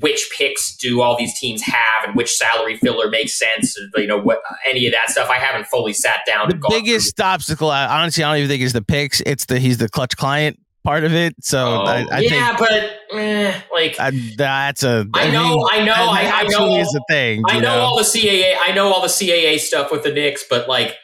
which picks do all these teams have and which salary filler makes sense you know what any of that stuff. I haven't fully sat down the biggest through. obstacle honestly i don't even think is the picks. It's the he's the Klutch client part of it. So oh, I, I yeah but eh, like I, that's a i know i, know i, know is the thing i know, know? all the caa i know all the caa stuff with the Knicks but like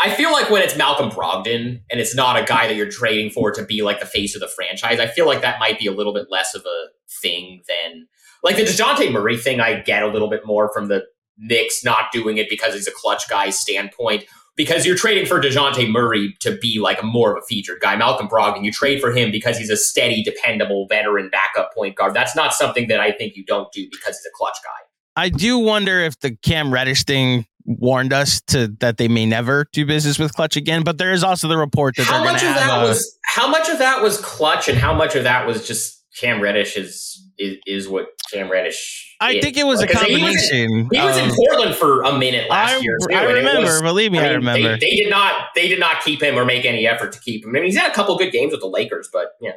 I feel like when it's Malcolm Brogdon and it's not a guy that you're trading for to be like the face of the franchise, I feel like that might be a little bit less of a thing than like the Dejounte Murray thing, I get a little bit more from the Knicks not doing it because he's a Klutch guy standpoint. Because you're trading for Dejounte Murray to be like a more of a featured guy. Malcolm Brogdon, you trade for him because he's a steady, dependable veteran backup point guard. That's not something that I think you don't do because he's a Klutch guy. I do wonder if the Cam Reddish thing warned us to that they may never do business with Klutch again. But there is also the report that how much of that a, uh, was how much of that was Klutch and how much of that was just Cam Reddish is is, what Cam Reddish. I is. think it was like, a combination. He was, in, he was in Portland for a minute last I, year. Too, I remember. Was, believe me, I, mean, I remember. They, they, did not. They did not keep him or make any effort to keep him. I mean, he's had a couple good games with the Lakers, but yeah.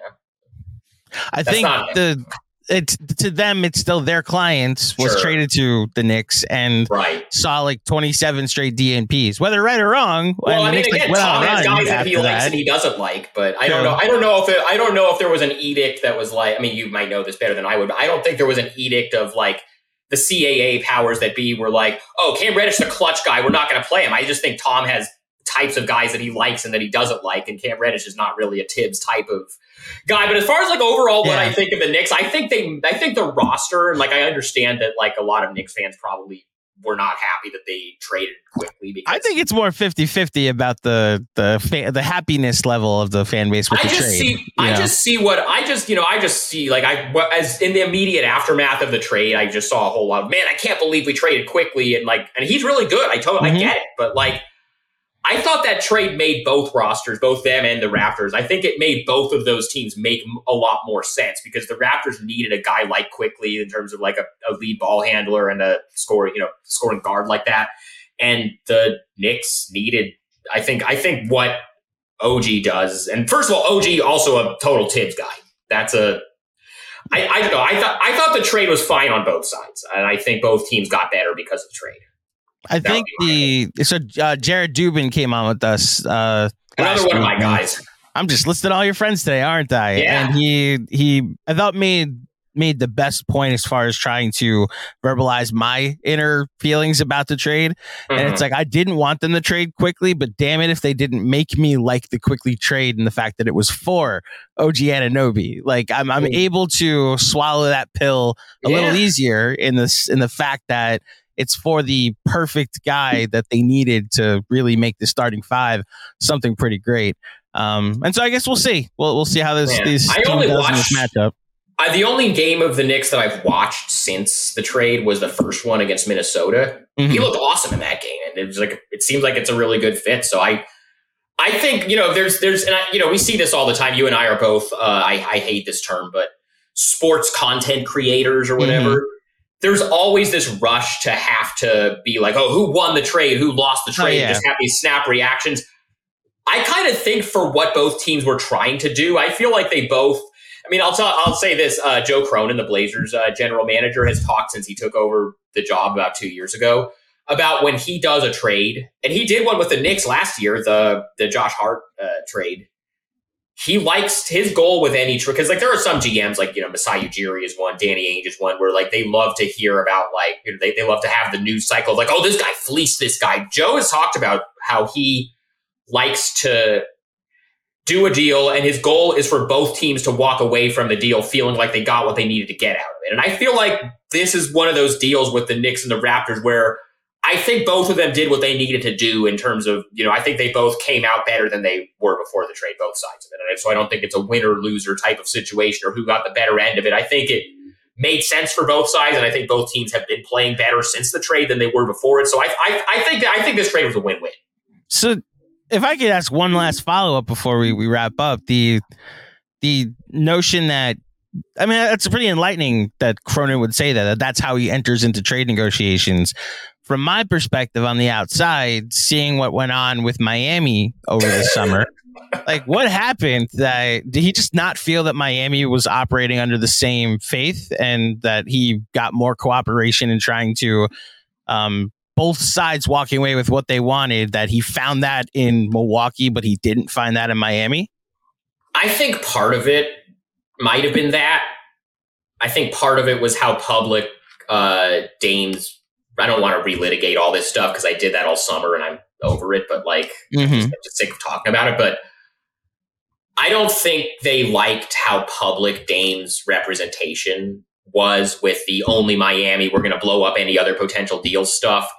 I think the it's to them it's still their clients was sure. traded to the Knicks and right. saw like 27 straight DNPs whether right or wrong well I mean again like, Tom has guys that he likes that. and he doesn't like but I don't know I don't know if it, I don't know if there was an edict that was like I mean you might know this better than I would but I don't think there was an edict of like the CAA powers that be were like oh Cam Reddish the Klutch guy we're not going to play him I just think Tom has types of guys that he likes and that he doesn't like and Cam Reddish is not really a Thibs type of guy. But as far as like overall, yeah. what I think of the Knicks, I think they, I think the roster, and like I understand that like a lot of Knicks fans probably were not happy that they traded Quickley. Because I think it's more 50-50 about the the fa- the happiness level of the fan base with I the just trade. See, I know? just see what I just you know I just see like I as in the immediate aftermath of the trade, I just saw a whole lot of man. I can't believe we traded Quickley and like and he's really good. I totally mm-hmm. I get it, but like I thought that trade made both rosters, both them and the Raptors. I think it made both of those teams make a lot more sense because the Raptors needed a guy like Quickley in terms of like a, a lead ball handler and a score, you know, scoring guard like that. And the Knicks needed, I think, I think what OG does, and first of all, OG also a total Thibs guy. That's a I, I don't know. I thought I thought the trade was fine on both sides, and I think both teams got better because of the trade. I that think the so uh, Jared Dubin came on with us. Uh, Another one of my guys. I'm just listing all your friends today, aren't I? Yeah. And he he I thought made made the best point as far as trying to verbalize my inner feelings about the trade. Mm-hmm. And it's mm-hmm. like I didn't want them to trade Quickley, but damn it if they didn't make me like the Quickley trade and the fact that it was for OG Anunoby. Like I'm I'm able to swallow that pill a yeah. little easier in this in the fact that it's for the perfect guy that they needed to really make the starting five something pretty great. Um, and so I guess we'll see. We'll we'll see how this Man, this I team only does in this matchup. Uh, the only game of the Knicks that I've watched since the trade was the first one against Minnesota. He Mhm. looked awesome in that game, and it was like it seems like it's a really good fit. So I, I think you know there's there's and I, you know we see this all the time. You and I are both. Uh, I I hate this term, but sports content creators or whatever. There's always this rush to have to be like, oh, who won the trade? Who lost the Oh, trade? yeah. Just have these snap reactions. I kind of think for what both teams were trying to do, I feel like they both. I mean, I'll tell. I'll say this: uh, Joe Cronin, the Blazers uh, general manager, has talked since he took over the job about two years ago about when he does a trade, and he did one with the Knicks last year, the the Josh Hart uh, trade. He likes his goal with any because, like, there are some GMs like you know Masai Ujiri is one, Danny Ainge is one, where like they love to hear about like you know, they they love to have the news cycle like oh this guy fleeced this guy. Joe has talked about how he likes to do a deal, and his goal is for both teams to walk away from the deal feeling like they got what they needed to get out of it. And I feel like this is one of those deals with the Knicks and the Raptors where I think both of them did what they needed to do in terms of, you know, I think they both came out better than they were before the trade, both sides of it. And so I don't think it's a winner loser type of situation or who got the better end of it. I think it made sense for both sides, and I think both teams have been playing better since the trade than they were before it. So I, I, I think that I think this trade was a win-win. So if I could ask one last follow up before we, we wrap up, the the notion that I mean it's pretty enlightening that Cronin would say that, that that's how he enters into trade negotiations. From my perspective on the outside, seeing what went on with Miami over the summer, like what happened that did he just not feel that Miami was operating under the same faith and that he got more cooperation in trying to um, both sides walking away with what they wanted that he found that in Milwaukee but he didn't find that in Miami I think part of it might have been that. I think part of it was how public uh, Dame's. I don't want to relitigate all this stuff because I did that all summer and I'm over it. But like, Mhm. I'm just sick of talking about it. But I don't think they liked how public Dame's representation was with the only Miami. We're going to blow up any other potential deal stuff.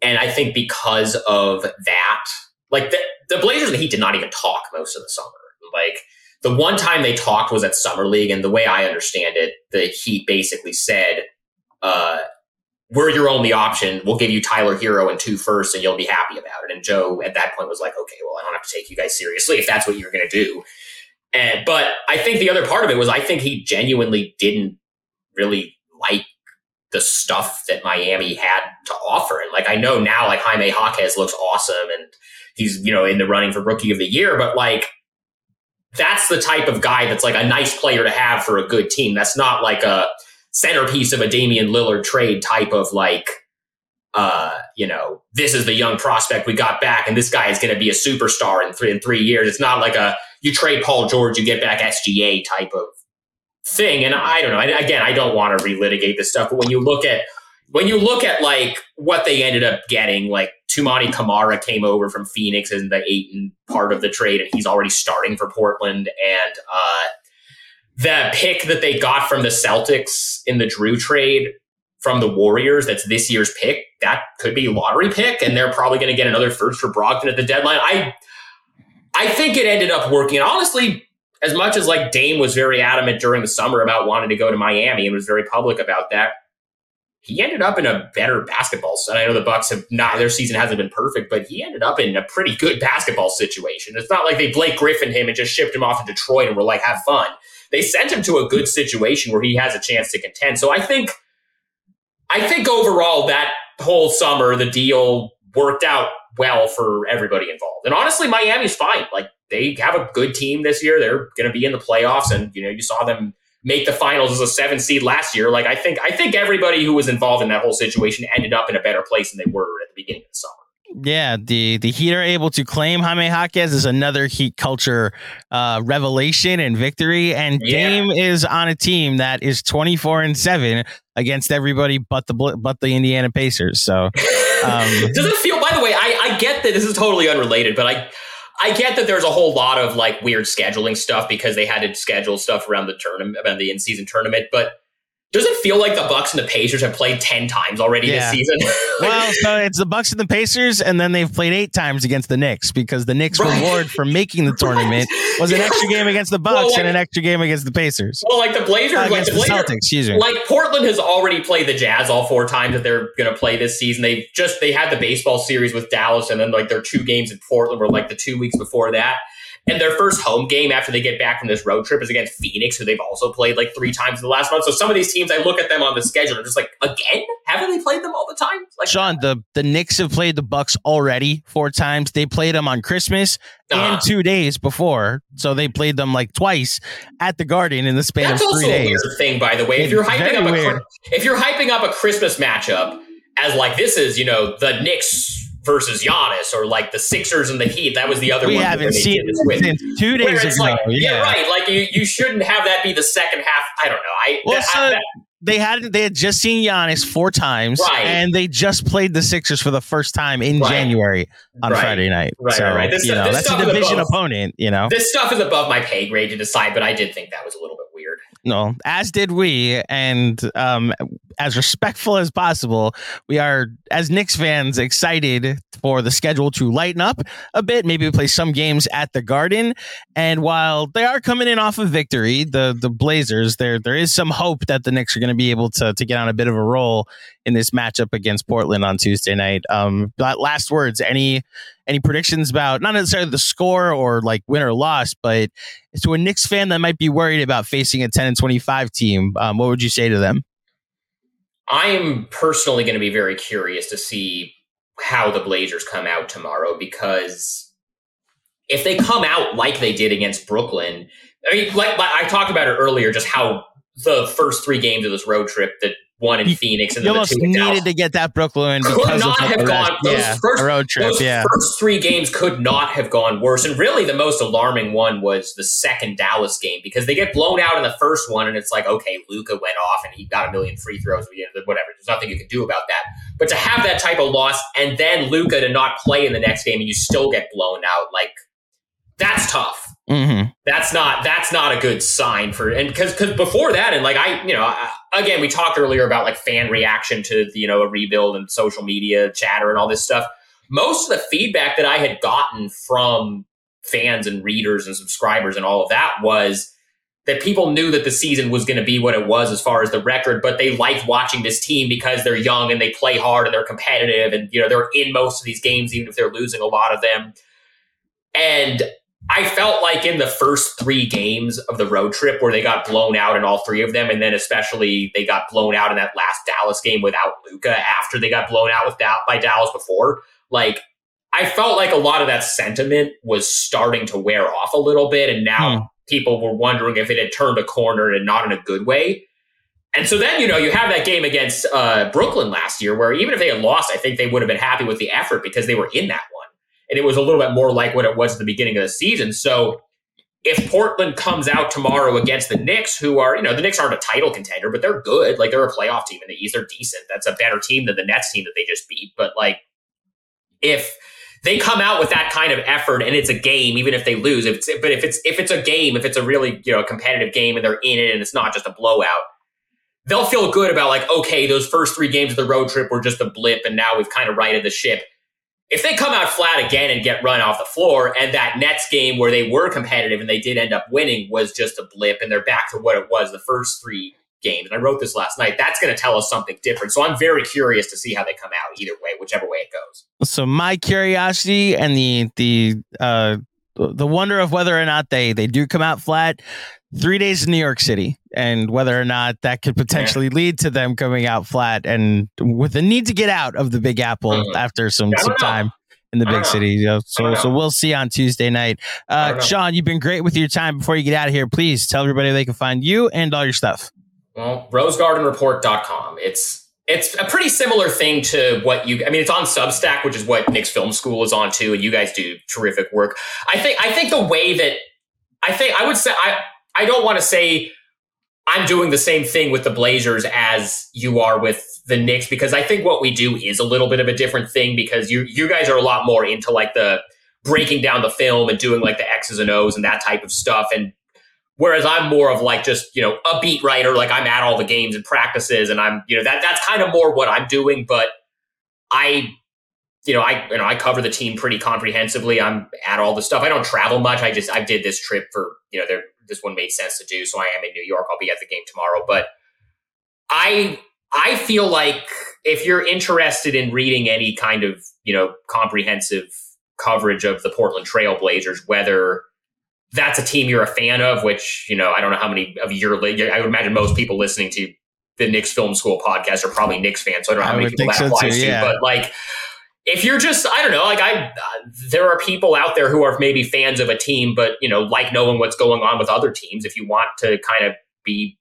And I think because of that, like the, the Blazers and the Heat did not even talk most of the summer. Like the one time they talked was at Summer League, and the way I understand it, the Heat basically said, uh, "We're your only option. We'll give you Tyler Herro and two first, and you'll be happy about it." And Joe at that point was like, "Okay, well, I don't have to take you guys seriously if that's what you're going to do." And but I think the other part of it was I think he genuinely didn't really like the stuff that Miami had to offer. And like I know now, like Jaime Jaquez looks awesome, and he's you know in the running for Rookie of the Year, but like that's the type of guy that's like a nice player to have for a good team. That's not like a centerpiece of a Damian Lillard trade type of like, uh, you know, this is the young prospect we got back, and this guy is going to be a superstar in three in three years. It's not like a you trade Paul George, you get back SGA type of thing. And I don't know. Again, I don't want to relitigate this stuff, but when you look at when you look at like what they ended up getting, like Toumani Camara came over from Phoenix in the Ayton part of the trade, and he's already starting for Portland. And uh, the pick that they got from the Celtics in the Jrue trade from the Warriors, that's this year's pick, that could be lottery pick, and they're probably going to get another first for Brogdon at the deadline. I I think it ended up working. And honestly, as much as like Dame was very adamant during the summer about wanting to go to Miami and was very public about that, he ended up in a better basketball. And I know the Bucks have not their season hasn't been perfect, but he ended up in a pretty good basketball situation. It's not like they Blake Griffin him and just shipped him off to Detroit and were like, have fun. They sent him to a good situation where he has a chance to contend. So I think I think overall that whole summer the deal worked out well for everybody involved. And honestly, Miami's fine. Like they have a good team this year. They're going to be in the playoffs, and you know you saw them make the finals as a seven seed last year. Like I think I think everybody who was involved in that whole situation ended up in a better place than they were at the beginning of the summer. Yeah, the the Heat are able to claim Jaime Jaquez is another Heat culture uh, revelation and victory, and Yeah. Dame is on a team that is twenty four and seven against everybody but the but the Indiana Pacers. So Um, Does it feel? By the way, I, I get that this is totally unrelated, but I I get that there's a whole lot of like weird scheduling stuff because they had to schedule stuff around the tournament, around the in season tournament. But Does it feel like the Bucks and the Pacers have played ten times already Yeah. this season? Well, so it's the Bucks and the Pacers, and then they've played eight times against the Knicks because the Knicks' Right. reward for making the tournament was an extra game against the Bucks Well, like- and an extra game against the Pacers. well, like the Blazers, Uh, like the the Blazers, Celtics, excuse me. like Portland has already played the Jazz all four times that they're going to play this season. They've just they had the baseball series with Dallas, and then like their two games in Portland were like the two weeks before that. And their first home game after they get back from this road trip is against Phoenix, who they've also played like three times in the last month. So some of these teams, I look at them on the schedule, and I'm just like, again, haven't they played them all the time? Like, Sean, the the Knicks have played the Bucks already four times. They played them on Christmas uh, and two days before, so they played them like twice at the Garden in the span That's of three a days. weird thing, by the way. If you're hyping up a weird. if you're hyping up a Christmas matchup as like this is, you know, the Knicks versus Giannis or like the Sixers and the Heat, that was the other We one. haven't seen this it with. two Where days it's ago. like, yeah. right. Like you, you shouldn't have that be the second half. I don't know. I, Well, that- so I- that- they hadn't they had just seen Giannis four times, Right. and they just played the Sixers for the first time in Right. January on Right. Friday night. Right, so right, right. This- you know this that's a division above- opponent. You know, this stuff is above my pay grade to decide, but I did think that was a little bit weird. no, as did we, and um, as respectful as possible, we are as Knicks fans excited for the schedule to lighten up a bit. Maybe we play some games at the Garden, and while they are coming in off of victory, the the Blazers, there there is some hope that the Knicks are going to be able to to get on a bit of a roll in this matchup against Portland on Tuesday night. Um, last words, any any predictions about not necessarily the score or like win or loss, but to a Knicks fan that might be worried about facing a 10 and 25 team, um, what would you say to them? I am personally going to be very curious to see how the Blazers come out tomorrow because if they come out like they did against Brooklyn, I mean, like, like I talked about it earlier, just how the first three games of this road trip, that one in You- Phoenix and You then the almost two needed to get that Brooklyn Could because not of have the gone- those yeah, first- road trip. Yeah, first three games could not have gone worse. And really, the most alarming one was the second Dallas game because they get blown out in the first one, and it's like, okay, Luka went off and he got a million free throws. Whatever. There's nothing you can do about that. But to have that type of loss and then Luka to not play in the next game and you still get blown out, like that's tough hmm that's not that's not a good sign for and because because before that and like I you know again we talked earlier about like fan reaction to you know a rebuild and social media chatter and all this stuff. Most of the feedback that I had gotten from fans and readers and subscribers and all of that was that people knew that the season was going to be what it was as far as the record, but they liked watching this team because they're young and they play hard and they're competitive and you know they're in most of these games even if they're losing a lot of them. And I felt like in the first three games of the road trip where they got blown out in all three of them, and then especially they got blown out in that last Dallas game without Luka after they got blown out with by Dallas before. Like I felt like a lot of that sentiment was starting to wear off a little bit, and now Hmm. people were wondering if it had turned a corner and not in a good way. And so then, you know, you have that game against uh, Brooklyn last year where even if they had lost, I think they would have been happy with the effort because they were in that. And it was a little bit more like what it was at the beginning of the season. So if Portland comes out tomorrow against the Knicks, who are, you know, the Knicks aren't a title contender, but they're good. Like they're a playoff team in the East. They're decent. That's a better team than the Nets team that they just beat. But like, if they come out with that kind of effort and it's a game, even if they lose, if but if it's if it's a game, if it's a really you know competitive game and they're in it and it's not just a blowout, they'll feel good about like okay, those first three games of the road trip were just a blip, and now we've kind of righted the ship. If they come out flat again and get run off the floor, and that Nets game where they were competitive and they did end up winning was just a blip, and they're back to what it was the first three games, and I wrote this last night, that's going to tell us something different. So I'm very curious to see how they come out either way, whichever way it goes. So my curiosity and the the uh, the wonder of whether or not they they do come out flat. Three days in New York City, and whether or not that could potentially lead to them coming out flat, and with the need to get out of the Big Apple Mhm. after some, some time in the big city. You know, so so we'll see on Tuesday night. Uh. Sean, you've been great with your time. Before you get out of here, please tell everybody they can find you and all your stuff. Well, rosegardenreport.com. It's it's a pretty similar thing to what you I mean it's on Substack, which is what Knicks Film School is on too, and you guys do terrific work. I think I think the way that I think I would say I I don't want to say I'm doing the same thing with the Blazers as you are with the Knicks because I think what we do is a little bit of a different thing because you you guys are a lot more into like the breaking down the film and doing like the X's and O's and that type of stuff and Whereas I'm more of like just, you know, a beat writer, like I'm at all the games and practices and I'm, you know, that that's kind of more what I'm doing, but I you know, I you know, I cover the team pretty comprehensively. I'm at all the stuff. I don't travel much. I just I did this trip for, you know, there this one made sense to do, so I am in New York. I'll be at the game tomorrow, but I I feel like if you're interested in reading any kind of, you know, comprehensive coverage of the Portland Trailblazers, whether that's a team you're a fan of, which, you know, I don't know how many of your, I would imagine most people listening to the Knicks Film School podcast are probably Knicks fans. So I don't know how many people that so applies too, yeah. to, but like, if you're just, I don't know, like I, uh, there are people out there who are maybe fans of a team, but, you know, like knowing what's going on with other teams. If you want to kind of be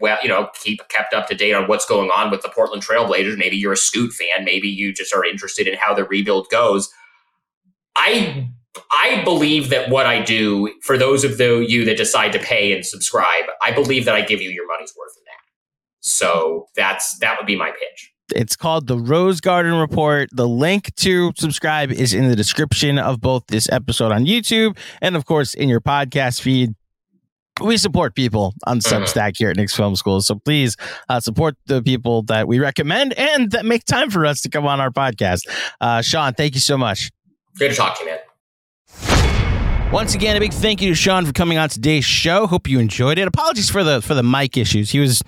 well, you know, keep kept up to date on what's going on with the Portland Trailblazers. Maybe you're a Scoot fan. Maybe you just are interested in how the rebuild goes. I I believe that what I do for those of the, you that decide to pay and subscribe, I believe that I give you your money's worth in that. So that's that would be my pitch. It's called the Rose Garden Report. The link to subscribe is in the description of both this episode on YouTube and, of course, in your podcast feed we support people on mm-hmm. Substack here at Knicks Film School. So please uh, support the people that we recommend and that make time for us to come on our podcast. Uh, Sean, thank you so much. Good to talk to you, man. Once again, a big thank you to Sean for coming on today's show. Hope you enjoyed it. Apologies for the for the mic issues. He was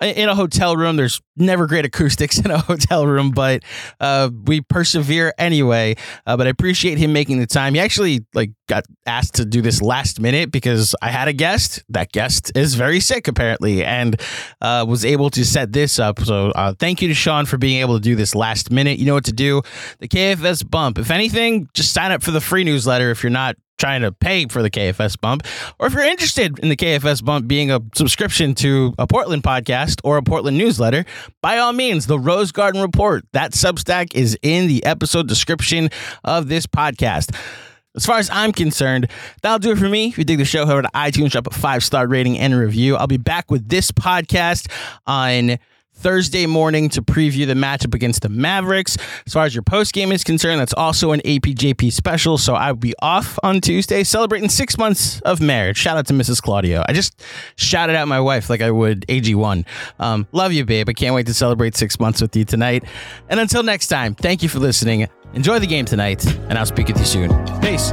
in a hotel room. There's never great acoustics in a hotel room, but uh, we persevere anyway. Uh, but I appreciate him making the time. He actually like got asked to do this last minute because I had a guest. That guest is very sick apparently, and uh, was able to set this up. So uh, thank you to Sean for being able to do this last minute. You know what to do. The KFS bump. If anything, just sign up for the free newsletter if you're not trying to pay for the KFS bump, or if you're interested in the KFS bump being a subscription to a Portland podcast or a Portland newsletter, by all means, the Rose Garden Report, that Substack is in the episode description of this podcast. As far as I'm concerned, that'll do it for me. If you dig the show, head over to iTunes, drop a five star rating and review. I'll be back with this podcast on Thursday morning to preview the matchup against the Mavericks. As far as your post game is concerned, that's also an APJP special. So I will be off on Tuesday celebrating six months of marriage. Shout out to Mrs. Claudio. I just shouted out my wife like I would AG1. Um, love you, babe. I can't wait to celebrate six months with you tonight. And until next time, thank you for listening. Enjoy the game tonight, and I'll speak with you soon. Peace.